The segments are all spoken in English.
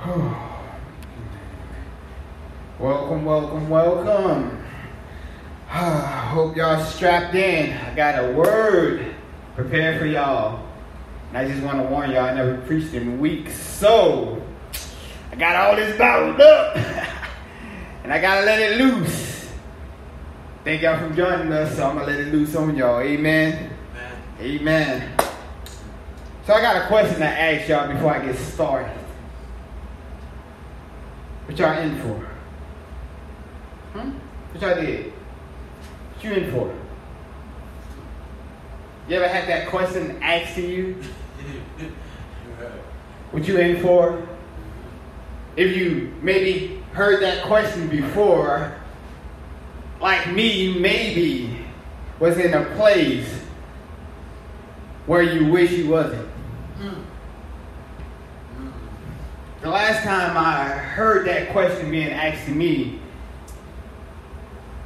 Welcome, welcome, welcome. Hope y'all strapped in. I got a word prepared for y'all. And I just want to warn y'all, I never preached in weeks. So, I got all this bottled up. and I got to let it loose. Thank y'all for joining us. So, I'm going to let it loose on y'all. Amen. Amen. So, I got a question to ask y'all before I get started. What y'all in for? Hmm? What y'all did? What you in for? You ever had that question asked to you? What you in for? If you maybe heard that question before, like me, maybe was in a place where you wish you wasn't. The last time I heard that question being asked to me,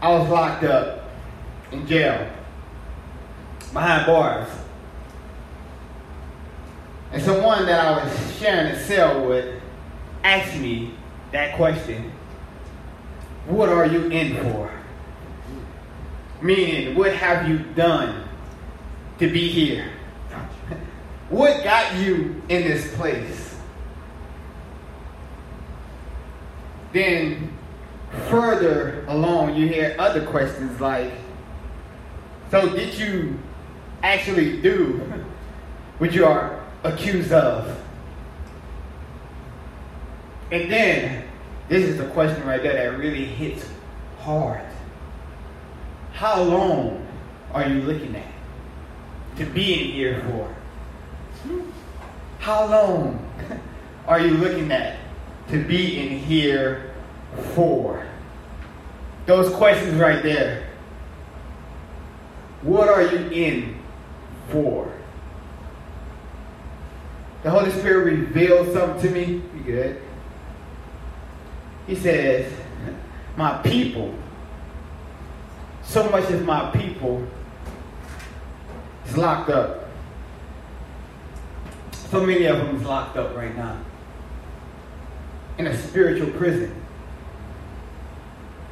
I was locked up in jail behind bars. And someone that I was sharing a cell with asked me that question What are you in for? Meaning, what have you done to be here? What got you in this place? Then further along, you hear other questions like, so did you actually do what you are accused of? And then, this is the question right there that really hits hard. How long are you looking at to be in here for? How long are you looking at to be in here for? Those questions right there. What are you in for? The Holy Spirit revealed something to me. You good? He says, My people, so much of my people is locked up. So many of them is locked up right now in a spiritual prison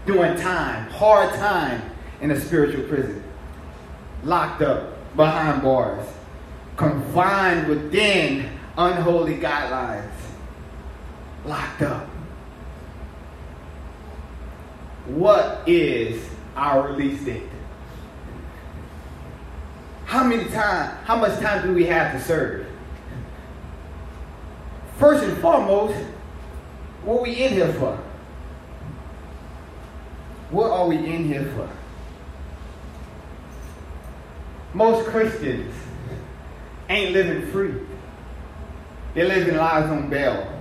doing time, hard time in a spiritual prison, locked up behind bars, confined within unholy guidelines, locked up. What is our release date? How many time, how much time do we have to serve? First and foremost, what we in here for? What are we in here for? Most Christians ain't living free. They're living lives on bail.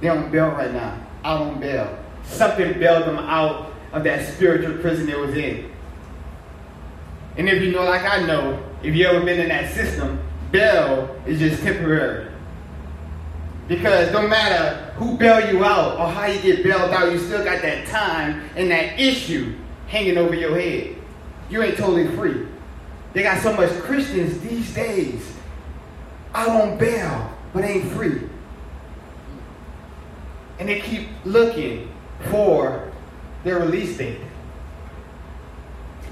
They're on bail right now, out on bail. Something bailed them out of that spiritual prison they was in. And if you know, like I know, if you ever been in that system, bail is just temporary. Because no matter who bail you out or how you get bailed out, you still got that time and that issue hanging over your head. You ain't totally free. They got so much Christians these days I on bail, but ain't free. And they keep looking for their release date.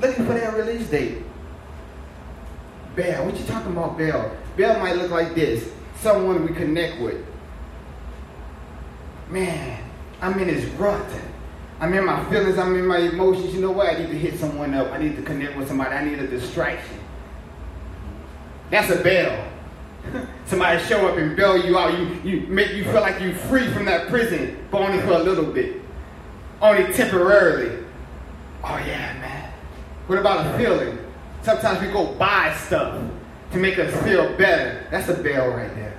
Looking for that release date. Bail. What you talking about, bail? Bail might look like this. Someone we connect with man, I'm in this rut. I'm in my feelings, I'm in my emotions. You know what? I need to hit someone up. I need to connect with somebody. I need a distraction. That's a bell. somebody show up and bail you out. You, you make you feel like you're free from that prison, but only for a little bit. Only temporarily. Oh yeah, man. What about a feeling? Sometimes we go buy stuff to make us feel better. That's a bell right there.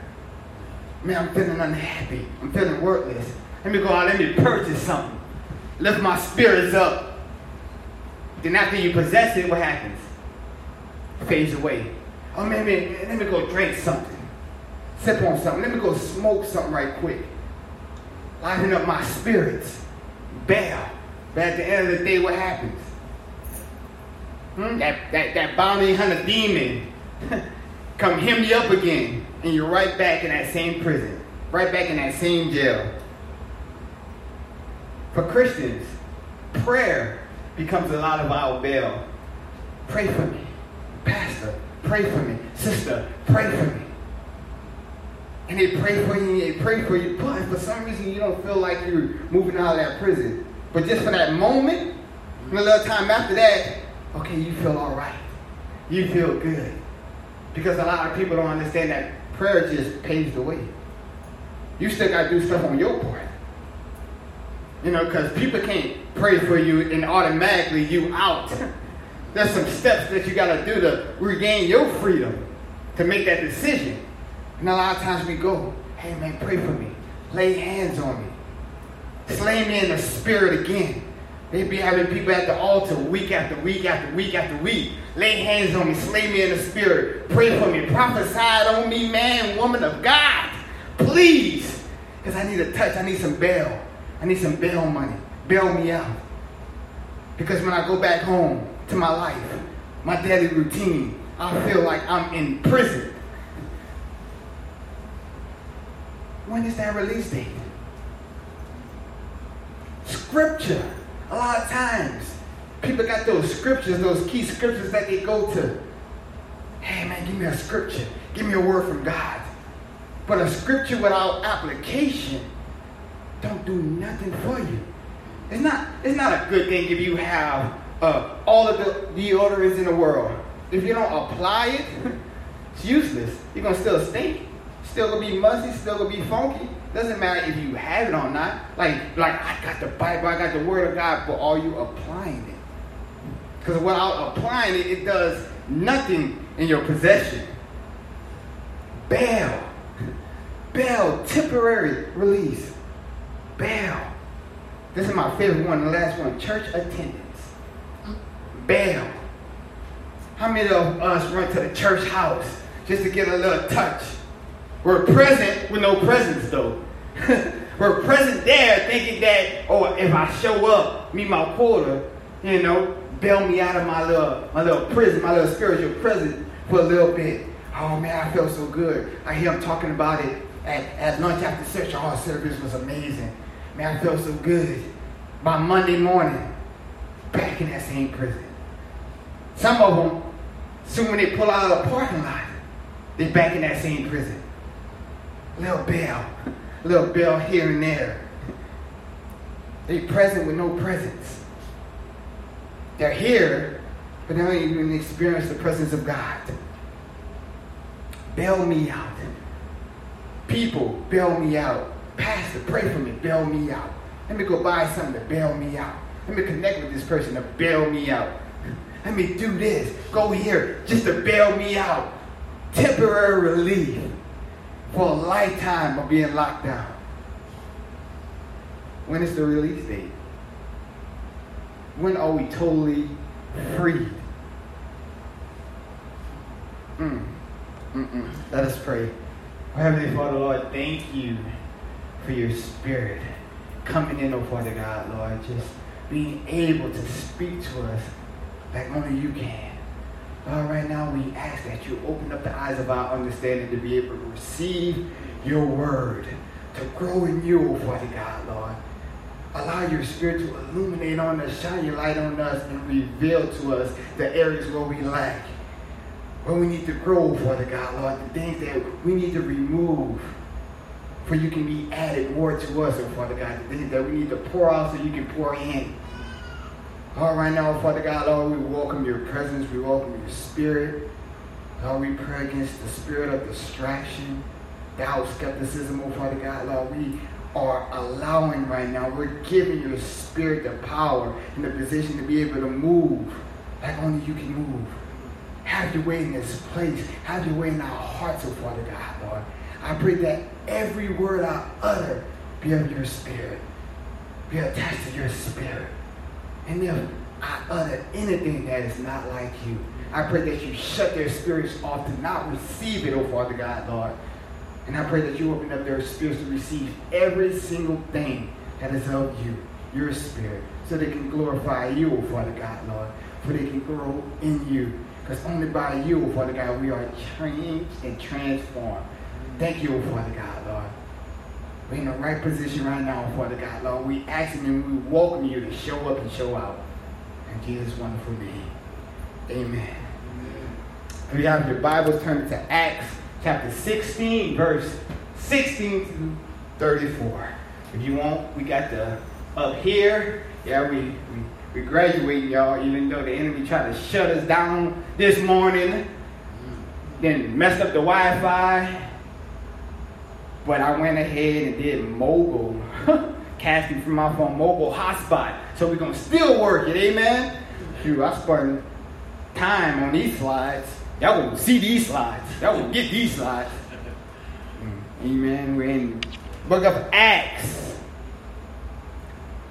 Man, I'm feeling unhappy. I'm feeling worthless. Let me go out, let me purchase something. Lift my spirits up. Then after you possess it, what happens? Fades away. Oh man, man, let me go drink something. Sip on something. Let me go smoke something right quick. Liven up my spirits. Bail. But at the end of the day, what happens? Hmm? That, that, that bounty hunter demon come hem me up again, and you're right back in that same prison, right back in that same jail. For Christians, prayer becomes a lot of our bail. Pray for me. Pastor, pray for me. Sister, pray for me. And they pray for you, and they pray for you, but for some reason you don't feel like you're moving out of that prison. But just for that moment, and a little time after that, okay, you feel all right. You feel good. Because a lot of people don't understand that prayer just paves the way. You still got to do stuff on your part. You know, because people can't pray for you and automatically you out. There's some steps that you got to do to regain your freedom to make that decision. And a lot of times we go, hey man, pray for me. Lay hands on me. Slay me in the spirit again. They be having people at the altar week after week after week after week. Lay hands on me, slay me in the spirit. Pray for me. Prophesy on me, man, woman of God. Please. Because I need a touch. I need some bail. I need some bail money. Bail me out. Because when I go back home to my life, my daily routine, I feel like I'm in prison. When is that release date? Scripture. A lot of times, people got those scriptures, those key scriptures that they go to. Hey man, give me a scripture. Give me a word from God. But a scripture without application don't do nothing for you. It's not, it's not a good thing if you have uh, all of the deodorants in the world. If you don't apply it, it's useless. You're gonna still stink. Still gonna be musty, still gonna be funky. Doesn't matter if you have it or not. Like, like I got the Bible, I got the Word of God, but are you applying it? Because without applying it, it does nothing in your possession. Bail. Bail, temporary release. Bail. This is my favorite one, the last one. Church attendance. Bail. How many of us run to the church house just to get a little touch? We're present with no presence, though. We're present there thinking that, oh, if I show up, meet my quota, you know, bail me out of my little, my little prison, my little spiritual prison for a little bit. Oh man, I felt so good. I hear him talking about it at, at lunch after church. Oh, service was amazing. Man, I felt so good. By Monday morning, back in that same prison. Some of them, soon when they pull out of the parking lot, they're back in that same prison. Little bell, little bell here and there. They present with no presence. They're here, but they don't even experience the presence of God. Bail me out. People, bail me out. Pastor, pray for me, bail me out. Let me go buy something to bail me out. Let me connect with this person to bail me out. Let me do this. Go here just to bail me out. Temporary relief for a lifetime of being locked down. When is the release date? When are we totally free? Mm. Mm-mm. Let us pray. Heavenly Father, Lord, thank you for your spirit coming in, oh Father God, Lord, just being able to speak to us like only you can. Right now we ask that you open up the eyes of our understanding to be able to receive your word, to grow in you, oh Father God, Lord. Allow your spirit to illuminate on us, shine your light on us, and reveal to us the areas where we lack, where we need to grow, oh, Father God, Lord, the things that we need to remove for you can be added more to us, oh Father God, the things that we need to pour out so you can pour in. Lord, right now, Father God, Lord, we welcome your presence, we welcome your spirit. Lord, we pray against the spirit of distraction, doubt, skepticism, oh Father God, Lord, we are allowing right now. We're giving your spirit the power and the position to be able to move like only you can move. have your way in this place. Have your way in our hearts, oh Father God, Lord. I pray that every word I utter be of your spirit, be attached to your spirit. And if I utter anything that is not like you, I pray that you shut their spirits off to not receive it, oh Father God, Lord. And I pray that you open up their spirits to receive every single thing that is of you, your spirit, so they can glorify you, oh Father God, Lord, for they can grow in you. Because only by you, oh Father God, we are changed and transformed. Thank you, oh Father God, Lord. We're in the right position right now, Father God, Lord. We ask you and we welcome you to show up and show out. In Jesus' wonderful name. Amen. If you have your Bibles, turn to Acts chapter 16, verse 16 to 34. If you want, we got the up here. Yeah, we, we, we graduating, y'all, even though the enemy tried to shut us down this morning, then messed up the Wi-Fi. But I went ahead and did mobile, casting from my phone, mobile hotspot. So we're gonna still work it, amen? Phew, I spent time on these slides. Y'all will see these slides. Y'all will get these slides. Mm, amen. We're in book of Acts,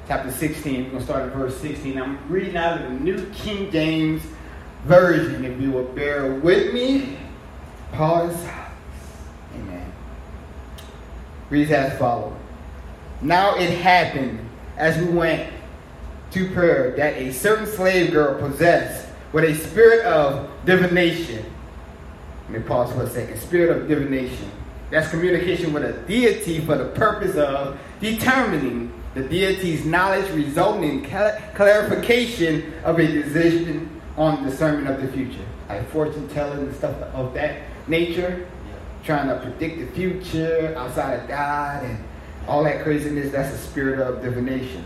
chapter 16. We're going to start at verse 16. I'm reading out of the New King James Version. If you will bear with me, pause. Reads as follows. Now it happened as we went to prayer that a certain slave girl possessed with a spirit of divination. Let me pause for a second. Spirit of divination. That's communication with a deity for the purpose of determining the deity's knowledge, resulting in clarification of a decision on discernment of the future. Like fortune telling and stuff of that nature, trying to predict the future outside of God and all that craziness. That's the spirit of divination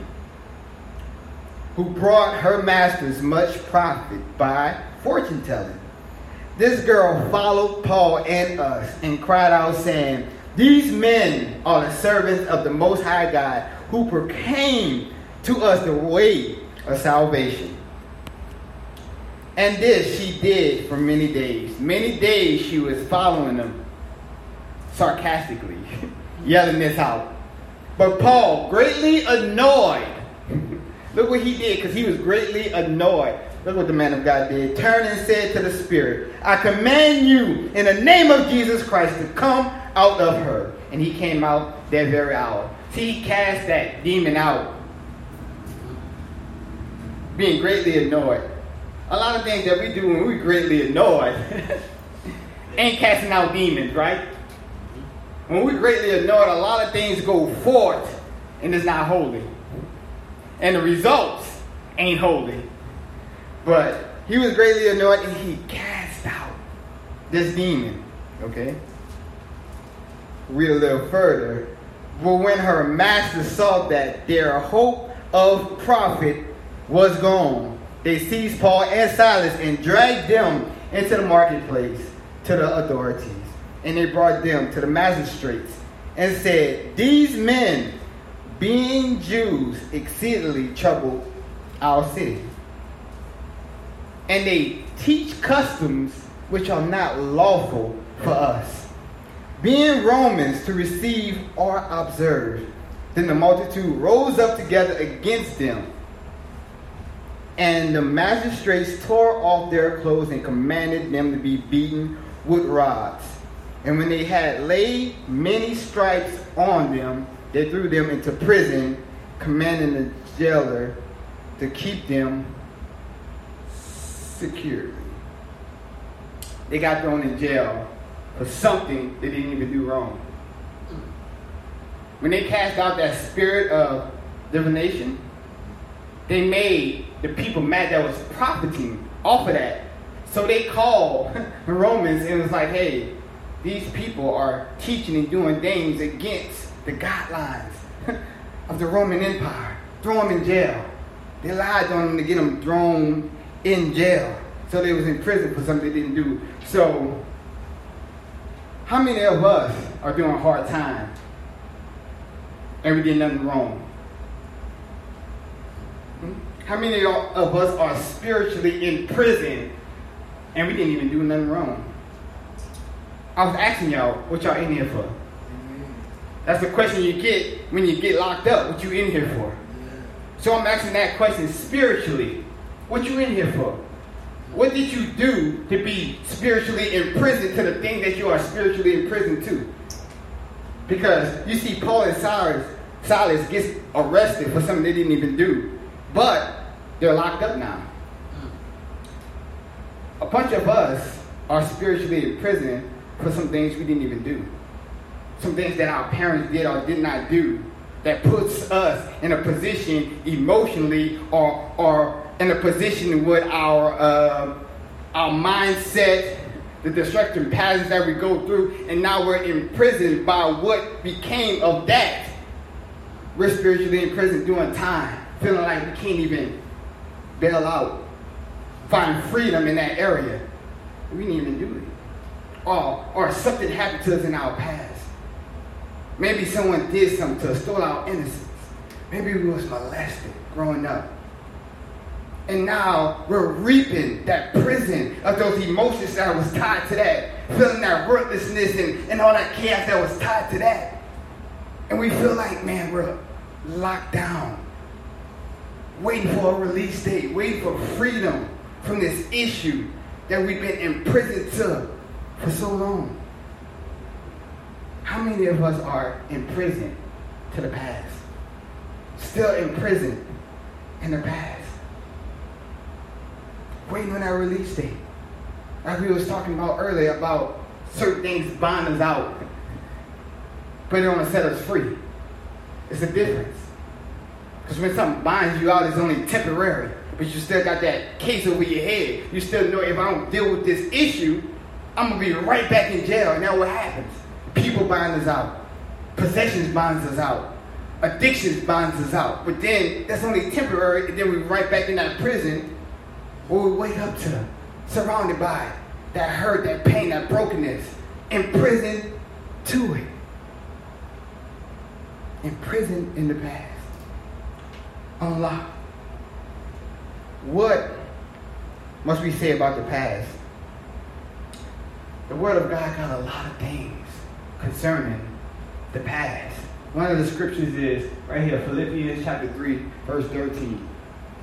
who brought her masters much profit by fortune telling. This girl followed Paul and us and cried out, saying, These men are the servants of the Most High God who proclaim to us the way of salvation. And this she did for many days. Many days she was following them sarcastically, yelling this out. But Paul, greatly annoyed, Look what he did because he was greatly annoyed. Look what the man of God did. Turned and said to the Spirit, I command you in the name of Jesus Christ to come out of her. And he came out that very hour. See, he cast that demon out, being greatly annoyed. A lot of things that we do when we're greatly annoyed ain't casting out demons, right? When we're greatly annoyed, a lot of things go forth and it's not holy and the results ain't holy. But he was greatly annoyed and he cast out this demon. Okay? Read a little further. But when her master saw that their hope of profit was gone, they seized Paul and Silas and dragged them into the marketplace to the authorities. And they brought them to the magistrates and said, These men being Jews, exceedingly troubled our city. And they teach customs which are not lawful for us. Being Romans to receive or observe. Then the multitude rose up together against them. And the magistrates tore off their clothes and commanded them to be beaten with rods. And when they had laid many stripes on them, they threw them into prison, commanding the jailer to keep them securely. They got thrown in jail for something they didn't even do wrong. When they cast out that spirit of divination, they made the people mad that was profiting off of that. So they called the Romans and was like, hey, these people are teaching and doing things against the guidelines of the Roman Empire. Throw them in jail. They lied on them to get them thrown in jail. So they was in prison for something they didn't do. So how many of us are doing hard time and we did nothing wrong? Hmm? How many of us are spiritually in prison and we didn't even do nothing wrong. I was asking y'all, what y'all in here for? That's the question you get when you get locked up. What you in here for? So I'm asking that question spiritually. What you in here for? What did you do to be spiritually imprisoned to the thing that you are spiritually imprisoned to? Because you see, Paul and Silas, Silas gets arrested for something they didn't even do, but they're locked up now. A bunch of us are spiritually imprisoned for some things we didn't even do, some things that our parents did or did not do, that puts us in a position emotionally or or in a position with our uh, our mindset, the destructive patterns that we go through, and now we're imprisoned by what became of that. We're spiritually imprisoned doing time, feeling like we can't even bail out, find freedom in that area. We didn't even do it. Or, or something happened to us in our past. Maybe someone did something to us, stole our innocence. Maybe we was molested growing up. And now we're reaping that prison of those emotions that was tied to that, feeling that worthlessness and, and all that chaos that was tied to that. And we feel like, man, we're locked down, waiting for a release date, waiting for freedom from this issue that we've been imprisoned to for so long. How many of us are imprisoned to the past? Still imprisoned in the past? waiting on that release date. Like we was talking about earlier about certain things bind us out, but it don't set us free. It's a difference. Because when something binds you out, it's only temporary. But you still got that case over your head. You still know if I don't deal with this issue, I'm gonna be right back in jail. And now what happens? People bind us out. Possessions binds us out. Addictions binds us out. But then that's only temporary, and then we're right back in that prison where we wake up to, surrounded by that hurt, that pain, that brokenness, imprisoned to it. Imprisoned in the past. Unlocked. What must we say about the past? The Word of God got a lot of things concerning the past. One of the scriptures is right here, Philippians chapter 3, verse 13.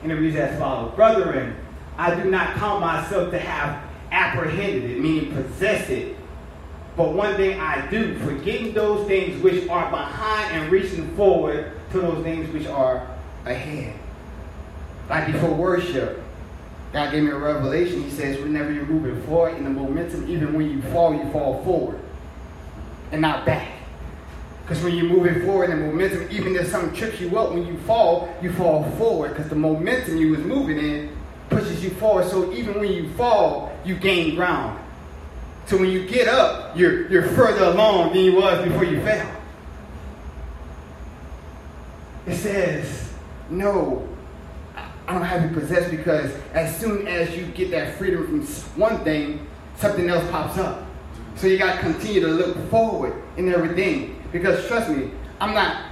And it reads as follows Brethren, I do not count myself to have apprehended it, meaning possessed it. But one thing I do, forgetting those things which are behind and reaching forward to those things which are ahead. Like before worship, God gave me a revelation. He says, whenever you're moving forward in the momentum, even when you fall, you fall forward and not back. Because when you're moving forward in momentum, even if something trips you up, when you fall, you fall forward because the momentum you was moving in pushes you forward. So even when you fall, you gain ground. So when you get up, you're, you're further along than you was before you fell. It says, no, I don't have you possessed because as soon as you get that freedom from one thing, something else pops up. So you got to continue to look forward in everything. Because trust me, I'm not,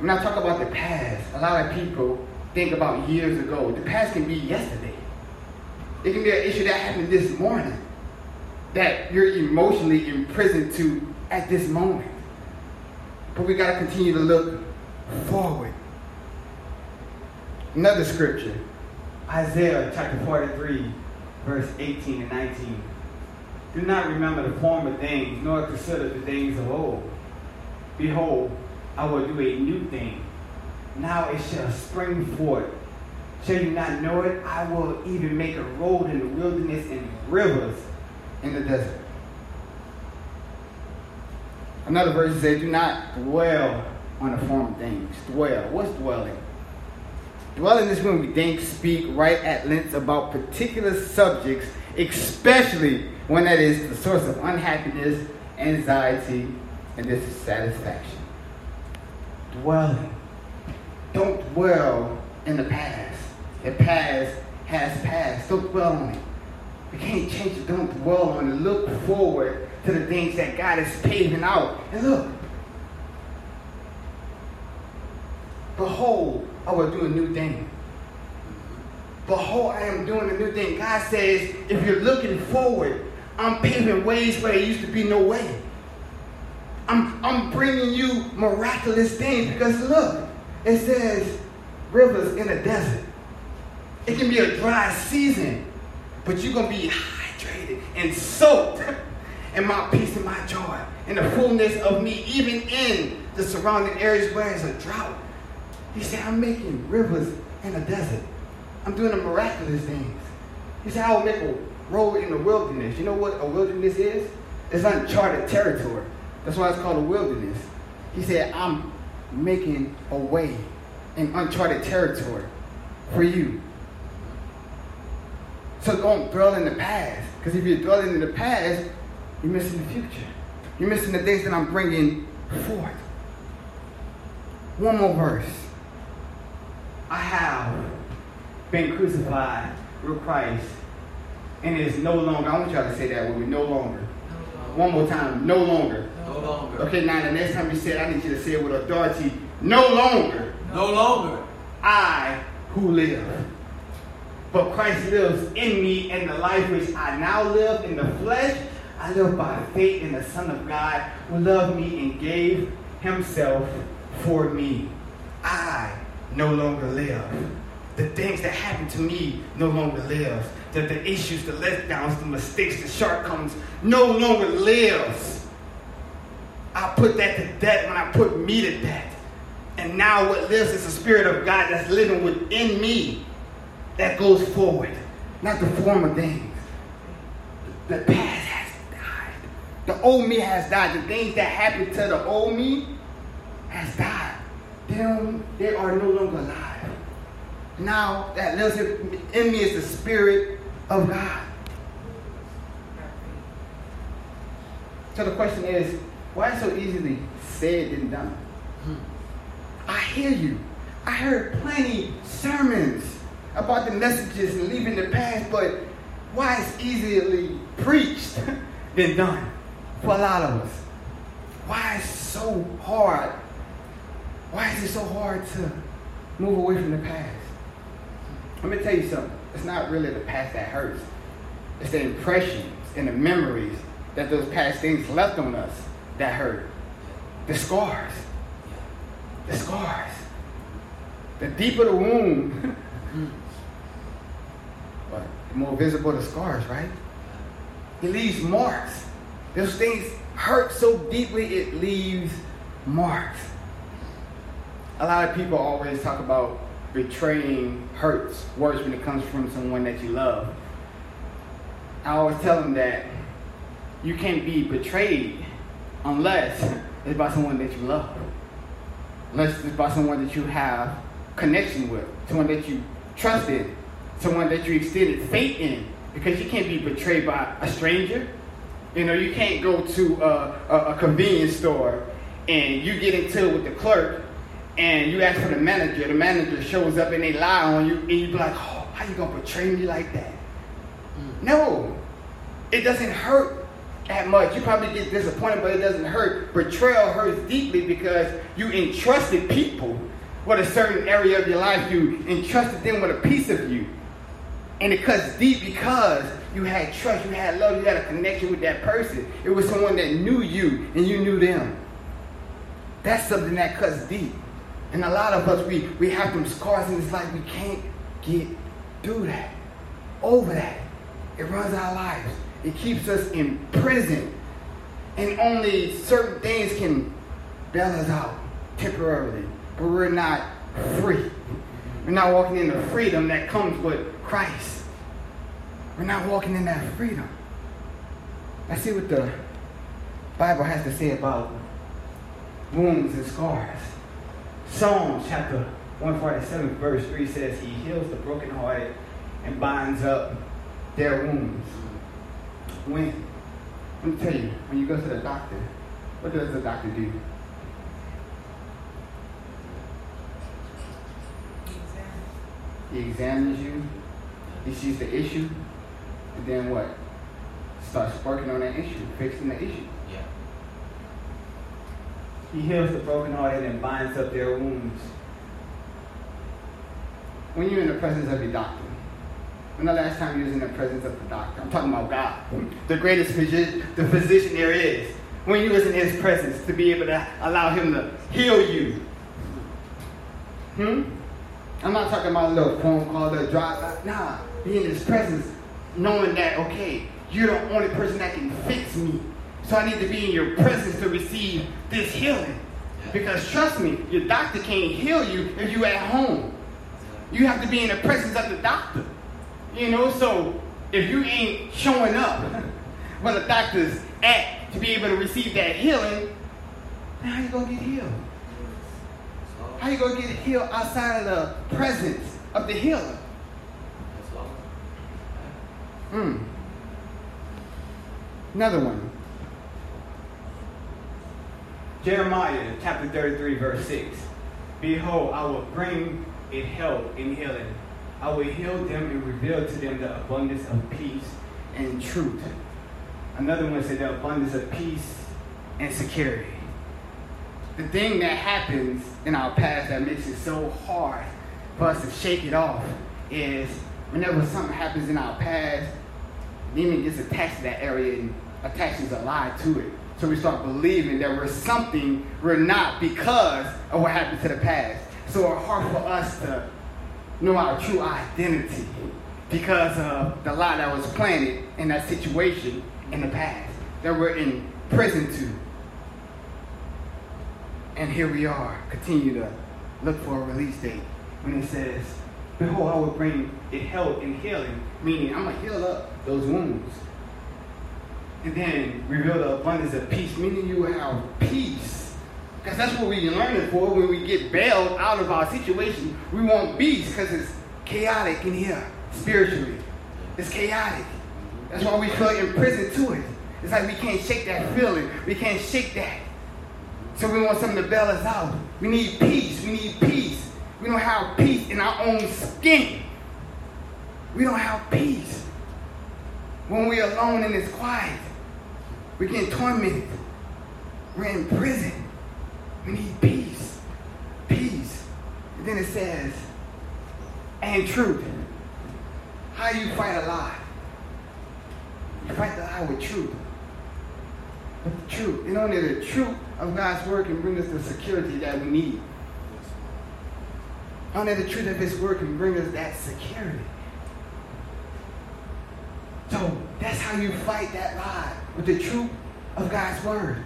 I'm not talking about the past. A lot of people think about years ago. The past can be yesterday. It can be an issue that happened this morning that you're emotionally imprisoned to at this moment. But we got to continue to look forward. Another scripture, Isaiah chapter 43, verse 18 and 19. Do not remember the former things, nor consider the things of old. Behold, I will do a new thing now it shall spring forth. Shall you not know it? I will even make a road in the wilderness and rivers in the desert. Another verse says, Do not dwell on the former things. Dwell. What's dwelling? Dwelling is when we think, speak right at length about particular subjects, especially when that is the source of unhappiness, anxiety, and dissatisfaction. Dwelling. Don't dwell in the past. The past has passed. Don't dwell on it. You can't change it. Don't dwell on it. Look forward to the things that God is paving out. And look. Behold, I will do a new thing. Behold, I am doing a new thing. God says, if you're looking forward, I'm paving ways where there used to be no way. I'm, I'm bringing you miraculous things because look, it says rivers in a desert. It can be a dry season, but you're going to be hydrated and soaked in my peace and my joy and the fullness of me, even in the surrounding areas where there's a drought. He said, I'm making rivers in a desert. I'm doing the miraculous things. He said, I will make a road in the wilderness. You know what a wilderness is? It's uncharted territory. That's why it's called a wilderness. He said, I'm making a way in uncharted territory for you. So don't dwell in the past. Because if you're dwelling in the past, you're missing the future. You're missing the things that I'm bringing forth. One more verse. I have been crucified with Christ, and it is no longer. I want y'all to say that with me. No longer. One more time. No longer. No longer. Okay, now the next time you say it, I need you to say it with authority. No longer. No longer. I who live. But Christ lives in me, and the life which I now live in the flesh, I live by faith in the Son of God who loved me and gave himself for me. I no longer live. The things that happened to me no longer lives. The, the issues, the letdowns, the mistakes, the shortcomings no longer lives. I put that to death when I put me to death. And now what lives is the Spirit of God that's living within me that goes forward, not the former things. The past has died. The old me has died. The things that happened to the old me has died. They, don't, they are no longer alive. Now that lives in me is the Spirit of God. So the question is, why so easily said and done? Hmm. I hear you. I heard plenty sermons about the messages and leaving the past, but why it's easily preached than done for a lot of us? Why is so hard? Why is it so hard to move away from the past? Let me tell you something. It's not really the past that hurts. It's the impressions and the memories that those past things left on us that hurt. The scars. The scars. The deeper the wound, but the more visible the scars, right? It leaves marks. Those things hurt so deeply it leaves marks. A lot of people always talk about betraying hurts worse when it comes from someone that you love. I always tell them that you can't be betrayed unless it's by someone that you love. Unless it's by someone that you have connection with, someone that you trusted, someone that you extended faith in. Because you can't be betrayed by a stranger. You know, you can't go to a, a, a convenience store and you get into it with the clerk and you ask for the manager, the manager shows up and they lie on you, and you be like, oh, how you gonna betray me like that? Mm. No, it doesn't hurt that much. You probably get disappointed, but it doesn't hurt. Betrayal hurts deeply because you entrusted people with a certain area of your life. You entrusted them with a piece of you. And it cuts deep because you had trust, you had love, you had a connection with that person. It was someone that knew you and you knew them. That's something that cuts deep. And a lot of us, we, we have them scars, and it's like we can't get through that, over that. It runs our lives. It keeps us in prison. And only certain things can bail us out temporarily. But we're not free. We're not walking in the freedom that comes with Christ. We're not walking in that freedom. Let's see what the Bible has to say about wounds and scars. Psalms chapter 147, verse 3 says, He heals the brokenhearted and binds up their wounds. When? Let me tell you, when you go to the doctor, what does the doctor do? He examines you, he sees the issue, and then what? Starts working on that issue, fixing the issue. He heals the brokenhearted and binds up their wounds. When you're in the presence of your doctor, When the last time you was in the presence of the doctor? I'm talking about God, the greatest physician, the physician there is. When you was in His presence, to be able to allow Him to heal you. Hmm. I'm not talking about a little phone call, a drive. Nah, be in His presence, knowing that okay, you're the only person that can fix me. So I need to be in your presence to receive this healing. Because trust me, your doctor can't heal you if you're at home. You have to be in the presence of the doctor. You know, so if you ain't showing up where the doctor's at to be able to receive that healing, then how you gonna get healed? How you gonna get healed outside of the presence of the healer? Hmm. Another one. Jeremiah chapter 33, verse 6. Behold, I will bring it help in healing. I will heal them and reveal to them the abundance of peace and truth. Another one said the abundance of peace and security. The thing that happens in our past that makes it so hard for us to shake it off is whenever something happens in our past, demon gets attached to that area and attaches a lie to it. So we start believing that we're something we're not because of what happened to the past. So it's hard for us to know our true identity because of the lie that was planted in that situation in the past that we're in prison to. And here we are, continue to look for a release date when it says, Behold, I will bring it health and healing, meaning I'm going to heal up those wounds. And then reveal the abundance of peace, meaning you have peace. Because that's what we're learning for when we get bailed out of our situation. We want peace because it's chaotic in here spiritually. It's chaotic. That's why we feel imprisoned to it. It's like we can't shake that feeling. We can't shake that. So we want something to bail us out. We need peace. We need peace. We don't have peace in our own skin. We don't have peace. When we're alone and it's quiet, we're getting tormented. We're in prison. We need peace. Peace. And then it says, and truth. How you fight a lie? You fight the lie with truth. With truth. And only the truth of God's word can bring us the security that we need. Only the truth of his word can bring us that security. So that's how you fight that lie with the truth of God's word.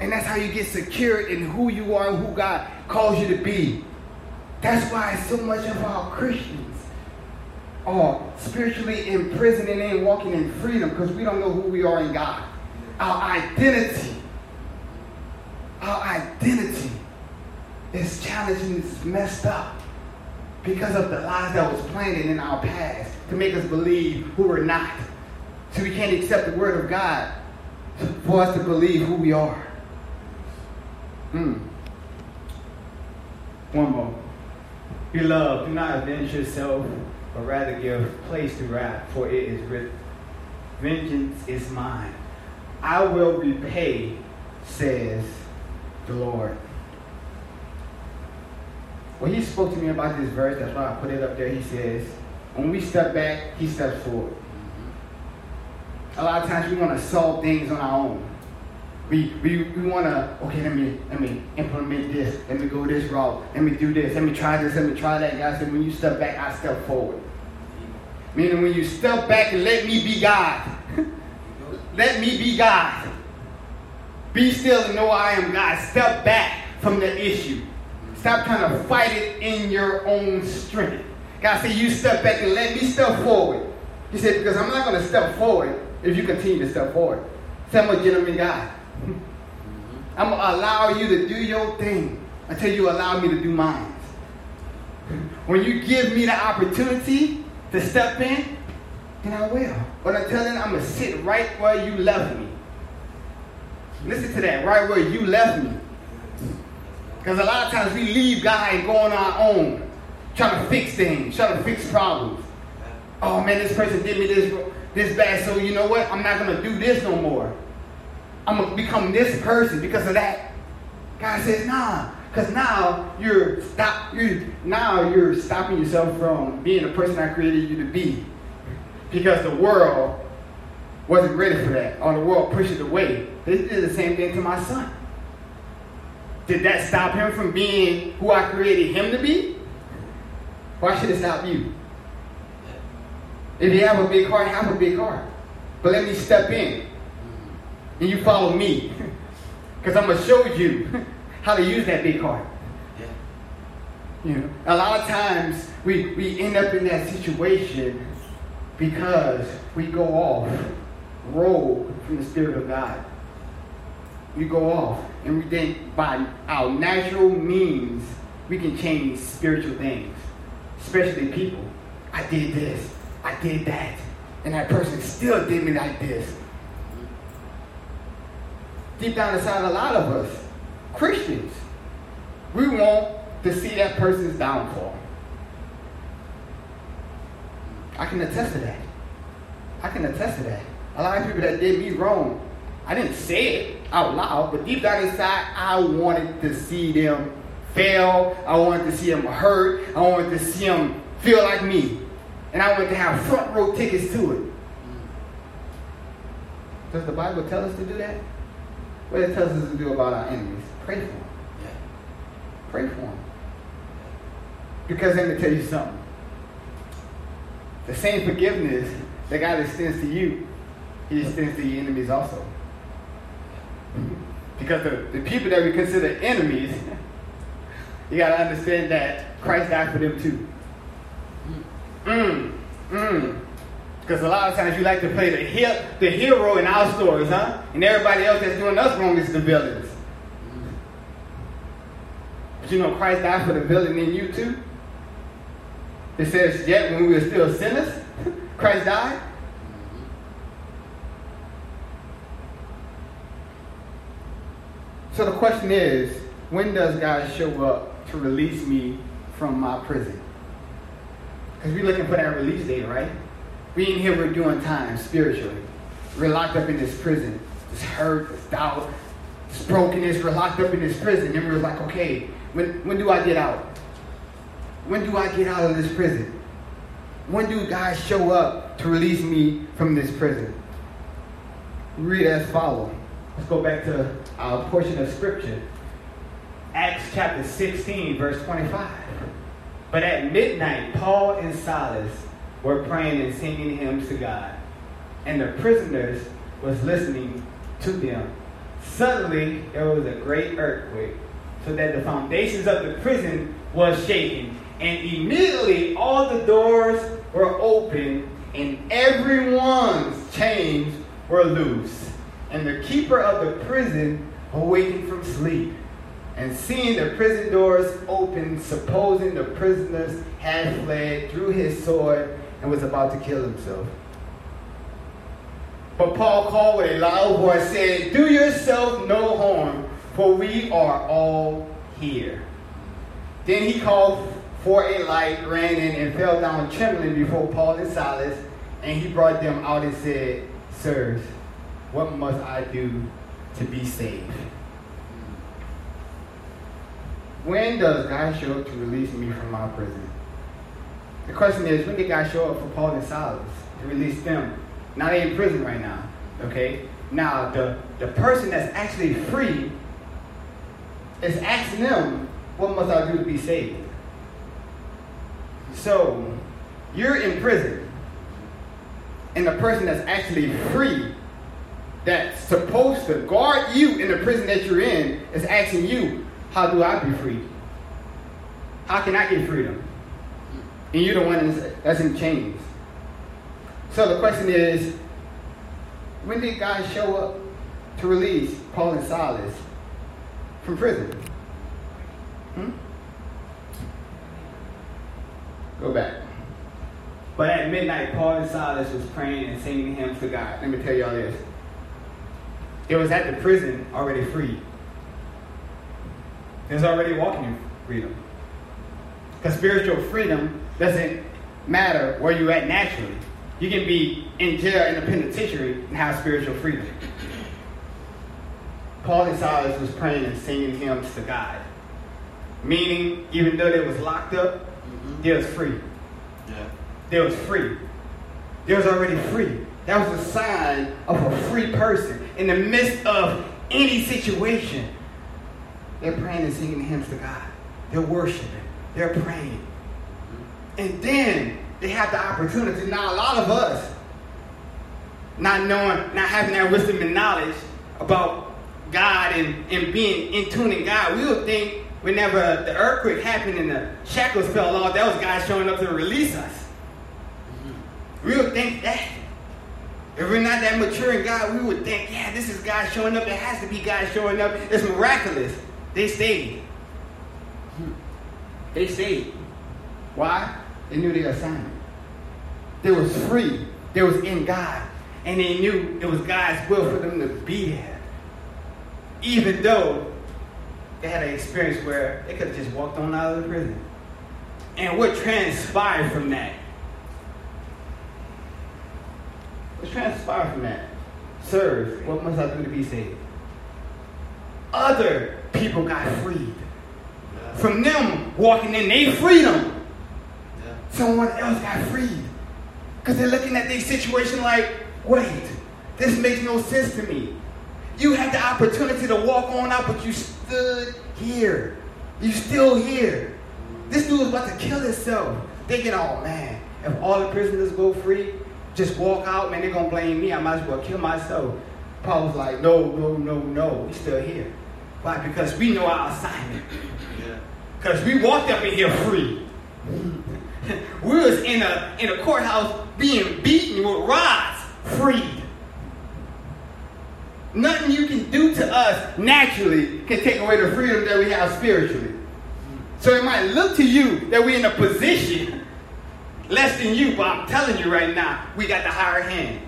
And that's how you get secure in who you are and who God calls you to be. That's why so much of our Christians are spiritually imprisoned and ain't walking in freedom because we don't know who we are in God. Our identity, our identity is challenged and it's messed up because of the lies that was planted in our past to make us believe who we're not. So we can't accept the word of God for us to believe who we are. Mm. One more. Beloved, do not avenge yourself, but rather give place to wrath, for it is written, Vengeance is mine. I will repay, says the Lord. When he spoke to me about this verse, that's why I put it up there. He says, when we step back, he steps forward. A lot of times we want to solve things on our own. We, we, we want to, okay, let me, let me implement this. Let me go this route. Let me do this. Let me try this. Let me try that. God said, when you step back, I step forward. Meaning when you step back let me be God. let me be God. Be still and know I am God. Step back from the issue. Stop trying to fight it in your own strength. God said, you step back and let me step forward. He said, because I'm not going to step forward if you continue to step forward. Say, I'm a gentleman God. I'm going to allow you to do your thing until you allow me to do mine. When you give me the opportunity to step in, then I will. But until then, I'm going to sit right where you left me. Listen to that, right where you left me. Because a lot of times we leave God and go on our own, trying to fix things, trying to fix problems. Oh man, this person did me this, this bad, so you know what? I'm not to do this no more. I'm to become this person because of that. God says, nah, Because now you're stop you now you're stopping yourself from being the person I created you to be. Because the world wasn't ready for that, or the world pushed it away. They did the same thing to my son. Did that stop him from being who I created him to be? Why should it stop you? If you have a big heart, have a big heart. But let me step in. And you follow me. Because I'm going to show you how to use that big heart. You know, a lot of times we, we end up in that situation because we go off road from the Spirit of God. We go off and we think by our natural means we can change spiritual things, especially people. I did this, I did that, and that person still did me like this. Deep down inside, a lot of us, Christians, we want to see that person's downfall. I can attest to that. I can attest to that. A lot of people that did me wrong, I didn't say it out loud, but deep down inside, I wanted to see them fail. I wanted to see them hurt. I wanted to see them feel like me. And I wanted to have front row tickets to it. Does the Bible tell us to do that? What it tells us to do about our enemies? Pray for them. Pray for them. Because let me tell you something. The same forgiveness that God extends to you, He extends to your enemies also. Because the, the people that we consider enemies, you got to understand that Christ died for them too. Mm, mm. Because a lot of times you like to play the, he- the hero in our stories, huh? And everybody else that's doing us wrong is the villains. But you know Christ died for the villain in you too? It says, yet when we were still sinners, Christ died. So the question is, when does God show up to release me from my prison? Because we're looking for that release date, right? We in here, we're doing time spiritually. We're locked up in this prison. This hurt, this doubt, this brokenness. We're locked up in this prison. And we're like, okay, when, when do I get out? When do I get out of this prison? When do God show up to release me from this prison? Read as follows. Let's go back to our portion of scripture. Acts chapter 16, verse 25. But at midnight, Paul and Silas were praying and singing hymns to God, and the prisoners was listening to them. Suddenly, there was a great earthquake, so that the foundations of the prison was shaken, and immediately all the doors were open, and everyone's chains were loose. And the keeper of the prison awakened from sleep, and seeing the prison doors open, supposing the prisoners had fled, drew his sword and was about to kill himself. But Paul called with a loud voice, saying, Do yourself no harm, for we are all here. Then he called for a light, ran in, and fell down trembling before Paul and Silas, and he brought them out and said, Sirs, what must I do to be saved? When does God show up to release me from my prison? The question is, when did God show up for Paul and Silas to release them? Now they're in prison right now. Okay? Now the, the person that's actually free is asking them, what must I do to be saved? So you're in prison. And the person that's actually free, that's supposed to guard you in the prison that you're in, is asking you, how do I be free? How can I get freedom? And you're the one that's in chains. So the question is, when did God show up to release Paul and Silas from prison? Hmm? Go back. But at midnight, Paul and Silas was praying and singing hymns to God. Let me tell y'all this. It was at the prison already free. It was already walking in freedom. Because spiritual freedom doesn't matter where you're at naturally. You can be in jail in the penitentiary and have spiritual freedom. Paul and Silas was praying and singing hymns to God. Meaning, even though they was locked up, Mm-hmm. they was free. Yeah. They was free. They was already free. That was a sign of a free person. In the midst of any situation, they're praying and singing hymns to God. They're worshiping. They're praying. And then they have the opportunity. Now, a lot of us, not knowing, not having that wisdom and knowledge about God and, and being in tune in God, we would think whenever the earthquake happened and the shackles fell off, that was God showing up to release us. We would think that. If we're not that mature in God, we would think, yeah, this is God showing up. It has to be God showing up. It's miraculous. They stayed. Hmm. They stayed. Why? They knew their assignment. They was free. They was in God. And they knew it was God's will for them to be there. Even though they had an experience where they could have just walked on out of the prison. And what transpired from that? What transpired from that? Sirs, what must I do to be saved? Other people got freed. Yeah. From them walking in their freedom, Yeah. someone else got freed. Because they're looking at their situation like, wait, this makes no sense to me. You had the opportunity to walk on out, but you stood here. You still here. This dude was about to kill himself. Thinking, oh man, if all the prisoners go free, just walk out, man, they're gonna blame me. I might as well kill myself. Paul was like, no, no, no, no, we still here. Why? Because we know our assignment. Yeah. Because we walked up in here free. we was in a in a courthouse being beaten with rods, freed. Nothing you can do to us naturally can take away the freedom that we have spiritually. So it might look to you that we're in a position less than you, but I'm telling you right now, we got the higher hand.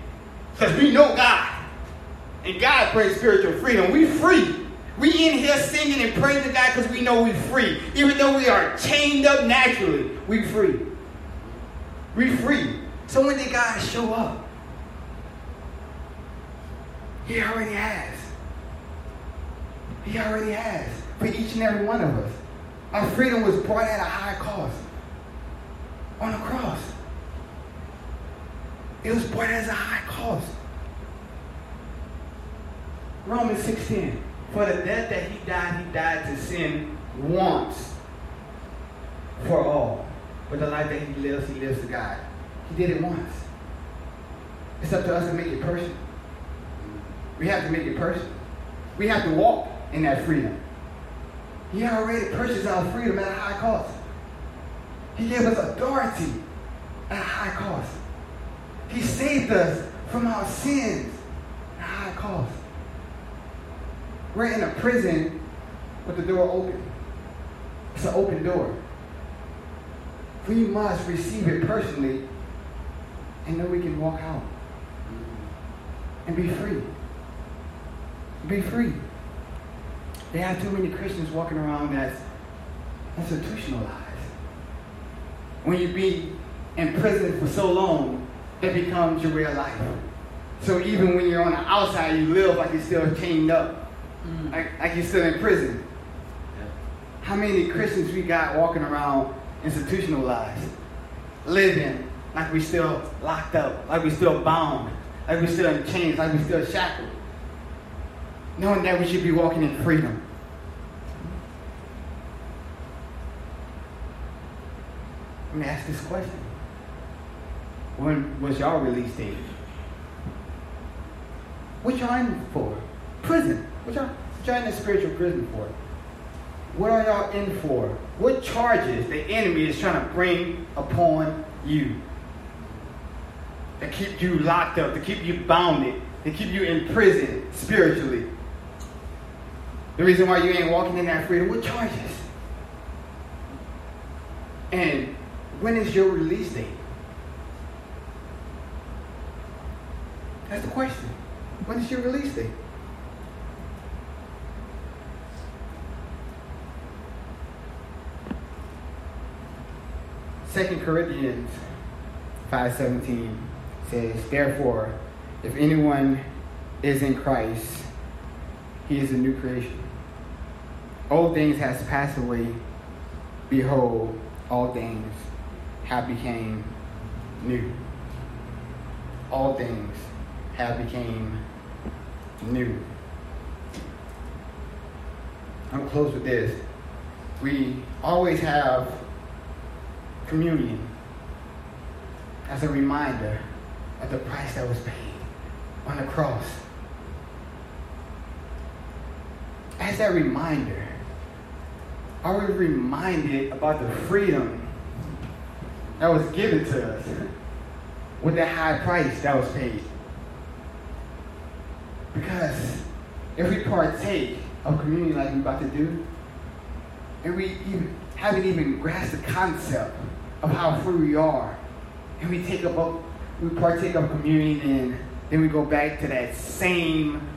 Because we know God. And God brings spiritual freedom. We free. We in here singing and praising God because we know we're free. Even though we are chained up naturally, we free. We free. So when did God show up? He already has. He already has. For each and every one of us. Our freedom was brought at a high cost. On the cross. It was brought at a high cost. Romans 16. For the death that he died, he died to sin once for all. But the life that he lives, he lives to God. He did it once. It's up to us to make it personal. We have to make it personal. We have to walk in that freedom. He already purchased our freedom at a high cost. He gave us authority at a high cost. He saved us from our sins ah, at a high cost. We're in a prison with the door open. It's an open door. We must receive it personally and then we can walk out and be free. Be free. They have too many Christians walking around that's institutionalized. When you be in prison for so long, it becomes your way of life. So even when you're on the outside, you live like you're still chained up, mm. like, like you're still in prison. Yeah. How many Christians we got walking around institutionalized, living like we still locked up, like we still bound, like we still in chains, like we still shackled, knowing that we should be walking in freedom. Let me ask this question. When was y'all release date? What y'all in for? Prison. What y'all, what y'all in the spiritual prison for? What are y'all in for? What charges the enemy is trying to bring upon you? To keep you locked up, to keep you bounded, to keep you in prison spiritually. The reason why you ain't walking in that freedom, what charges? And when is your release date? That's the question. When is your release date? Second Corinthians 5:17 says, "Therefore, if anyone is in Christ, he is a new creation. Old things has passed away; behold, all things have became new. All things have became new. I'm close with this. We always have communion as a reminder of the price that was paid on the cross. As that reminder, are we reminded about the freedom that was given to us with that high price that was paid? Because if we partake of communion like we're about to do, and we even haven't even grasped the concept of how free we are, and we take up we partake of communion and then we go back to that same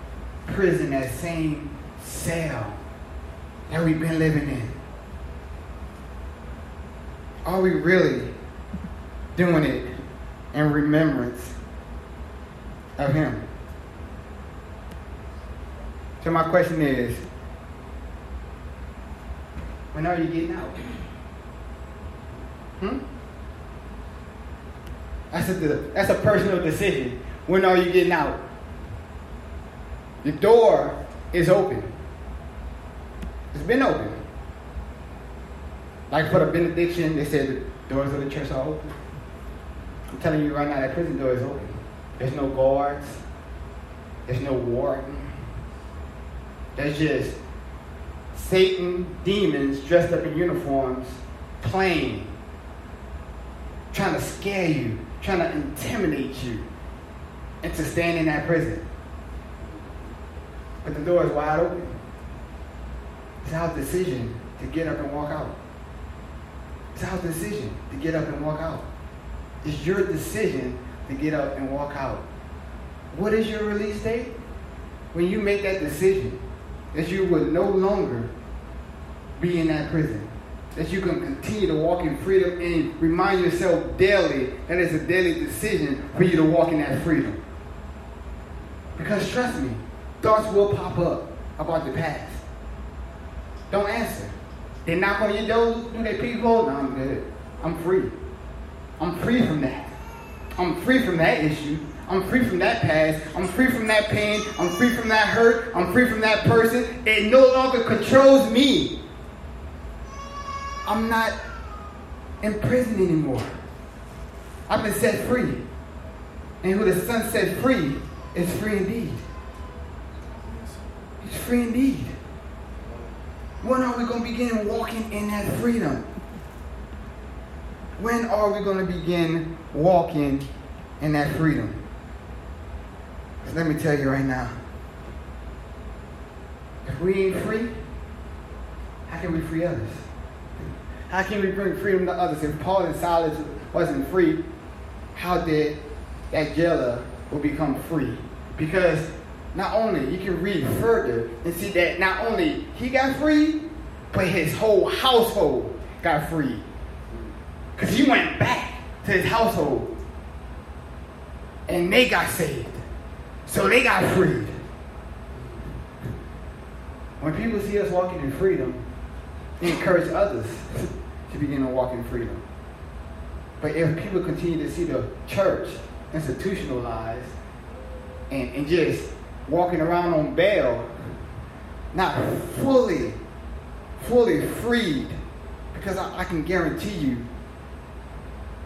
prison, that same cell that we've been living in. Are we really doing it in remembrance of Him? So, my question is when are you getting out? Hmm? That's a, that's a personal decision. When are you getting out? The door is open. It's been open. Like for the benediction, they said the doors of the church are open. I'm telling you right now, that prison door is open. There's no guards. There's no warden. There's just Satan demons dressed up in uniforms playing, trying to scare you, trying to intimidate you into staying in that prison. But the door is wide open. It's our decision to get up and walk out. It's our decision to get up and walk out. It's your decision to get up and walk out. What is your release date? When you make that decision that you will no longer be in that prison. That you can continue to walk in freedom and remind yourself daily that it's a daily decision for you to walk in that freedom. Because trust me, thoughts will pop up about the past. Don't answer. They knock on your door, do they people? No, I'm good. I'm free. I'm free from that. I'm free from that issue. I'm free from that past. I'm free from that pain. I'm free from that hurt. I'm free from that person. It no longer controls me. I'm not in prison anymore. I've been set free. And who the Son set free is free indeed. He's free indeed. When are we going to begin walking in that freedom? When are we going to begin walking in that freedom? Let me tell you right now. If we ain't free, how can we free others? How can we bring freedom to others? If Paul and Silas wasn't free, how did that jailer will become free? Because not only you can read further and see that not only he got free, but his whole household got free. Because he went back to his household and they got saved. So they got freed. When people see us walking in freedom, they encourage others to begin to walk in freedom. But if people continue to see the church institutionalized and, and just walking around on bail, not fully, fully freed, because I, I can guarantee you,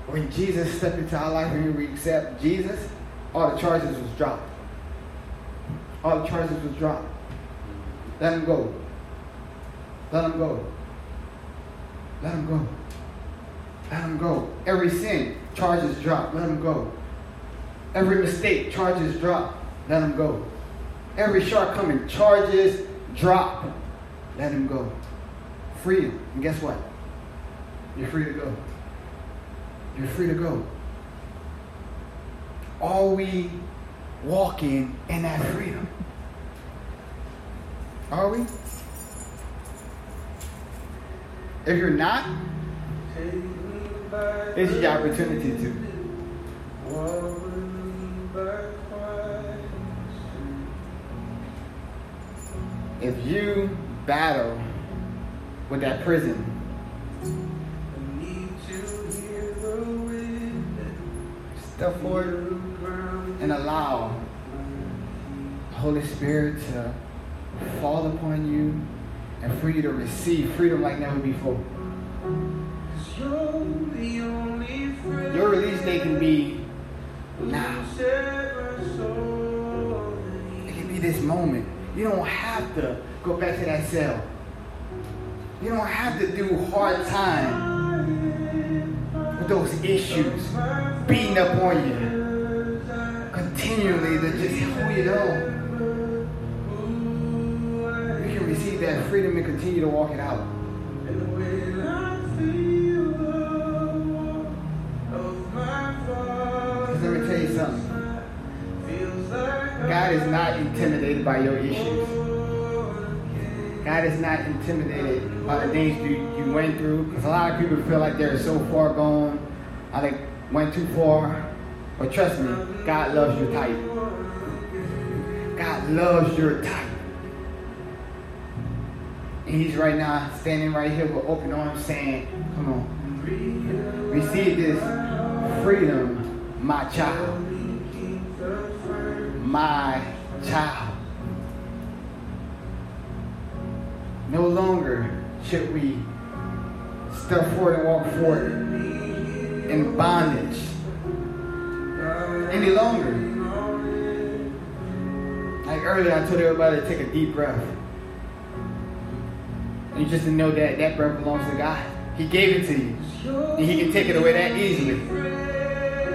when Jesus stepped into our life and we accept Jesus, all the charges was dropped. All the charges was dropped. Let him go. Let him go. Let him go. Let him go. Every sin, charges drop. Let him go. Every mistake, charges drop. Let him go. Every shortcoming, charges drop. Let him go. Freedom. And guess what? You're free to go. You're free to go. Are we walking in that freedom? Are we? If you're not, it's your opportunity to. If you battle with that prison, step forward and allow Holy Spirit to fall upon you and for you to receive freedom like never before. You're the only friend. Your release day can be now. It can be this moment. You don't have to go back to that cell. You don't have to do hard time with those issues beating up on you continually to just who you know. Receive that freedom and continue to walk it out. Because let me tell you something. God is not intimidated by your issues. God is not intimidated by the things you, you went through. Because a lot of people feel like they're so far gone, I like went too far. But trust me, God loves your type. God loves your type. And he's right now standing right here with open arms saying, Come on. Receive this freedom, my child. My child. No longer should we step forward and walk forward in bondage any longer. Like earlier, I told everybody to take a deep breath. You just to know that that breath belongs to God. He gave it to you. And He can take it away that easily.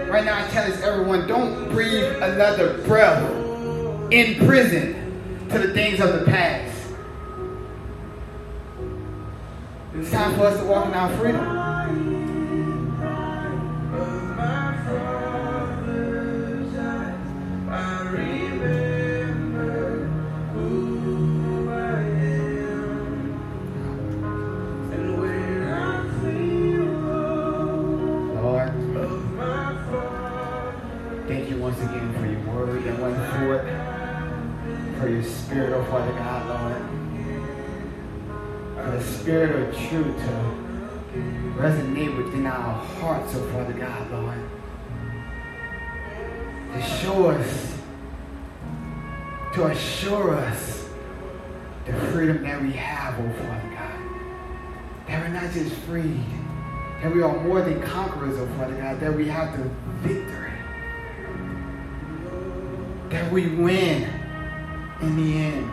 Right now, I challenge everyone don't breathe another breath in prison to the things of the past. It's time for us to walk in our freedom. Spirit, oh Father God, Lord. For the spirit of truth to resonate within our hearts, oh Father God, Lord. To show us, to assure us the freedom that we have, oh Father God. That we're not just freed, that we are more than conquerors, oh Father God, that we have the victory. That we win in the end.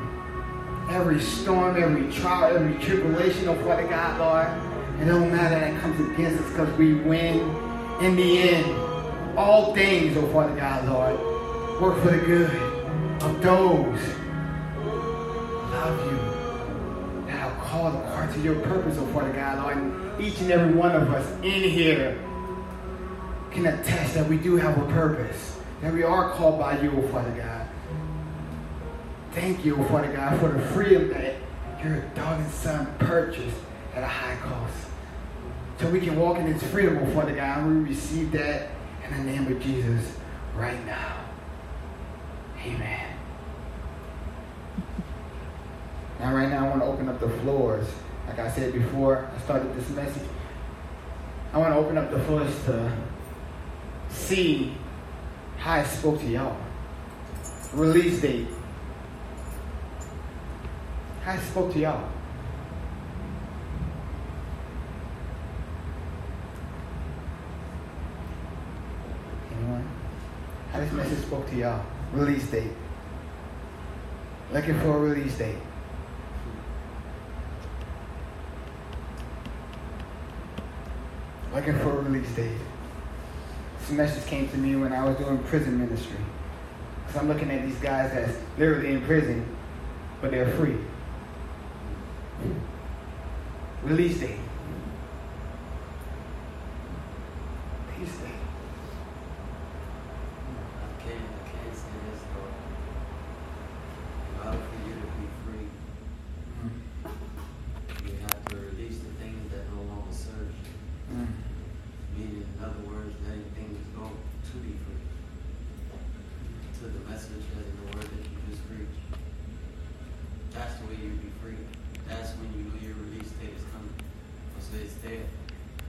Every storm, every trial, every tribulation, oh Father God, Lord, it don't matter that comes against us because we win in the end. All things, oh Father God, Lord, work for the good of those who love you that are called according to your purpose, oh Father God, Lord. And each and every one of us in here can attest that we do have a purpose, that we are called by you, oh Father God. Thank you, Father God, for the freedom that your darling son purchased at a high cost. So we can walk in this freedom, oh Father God, and we receive that in the name of Jesus right now. Amen. Now, right now, I want to open up the floors. Like I said before, I started this message. I want to open up the floors to see how I spoke to y'all. Release date. I spoke to y'all. Anyone? How this message spoke to y'all? Release date. Looking for a release date. Looking for a release date. This message came to me when I was doing prison ministry. Because I'm looking at these guys that's literally in prison, but they're free. Release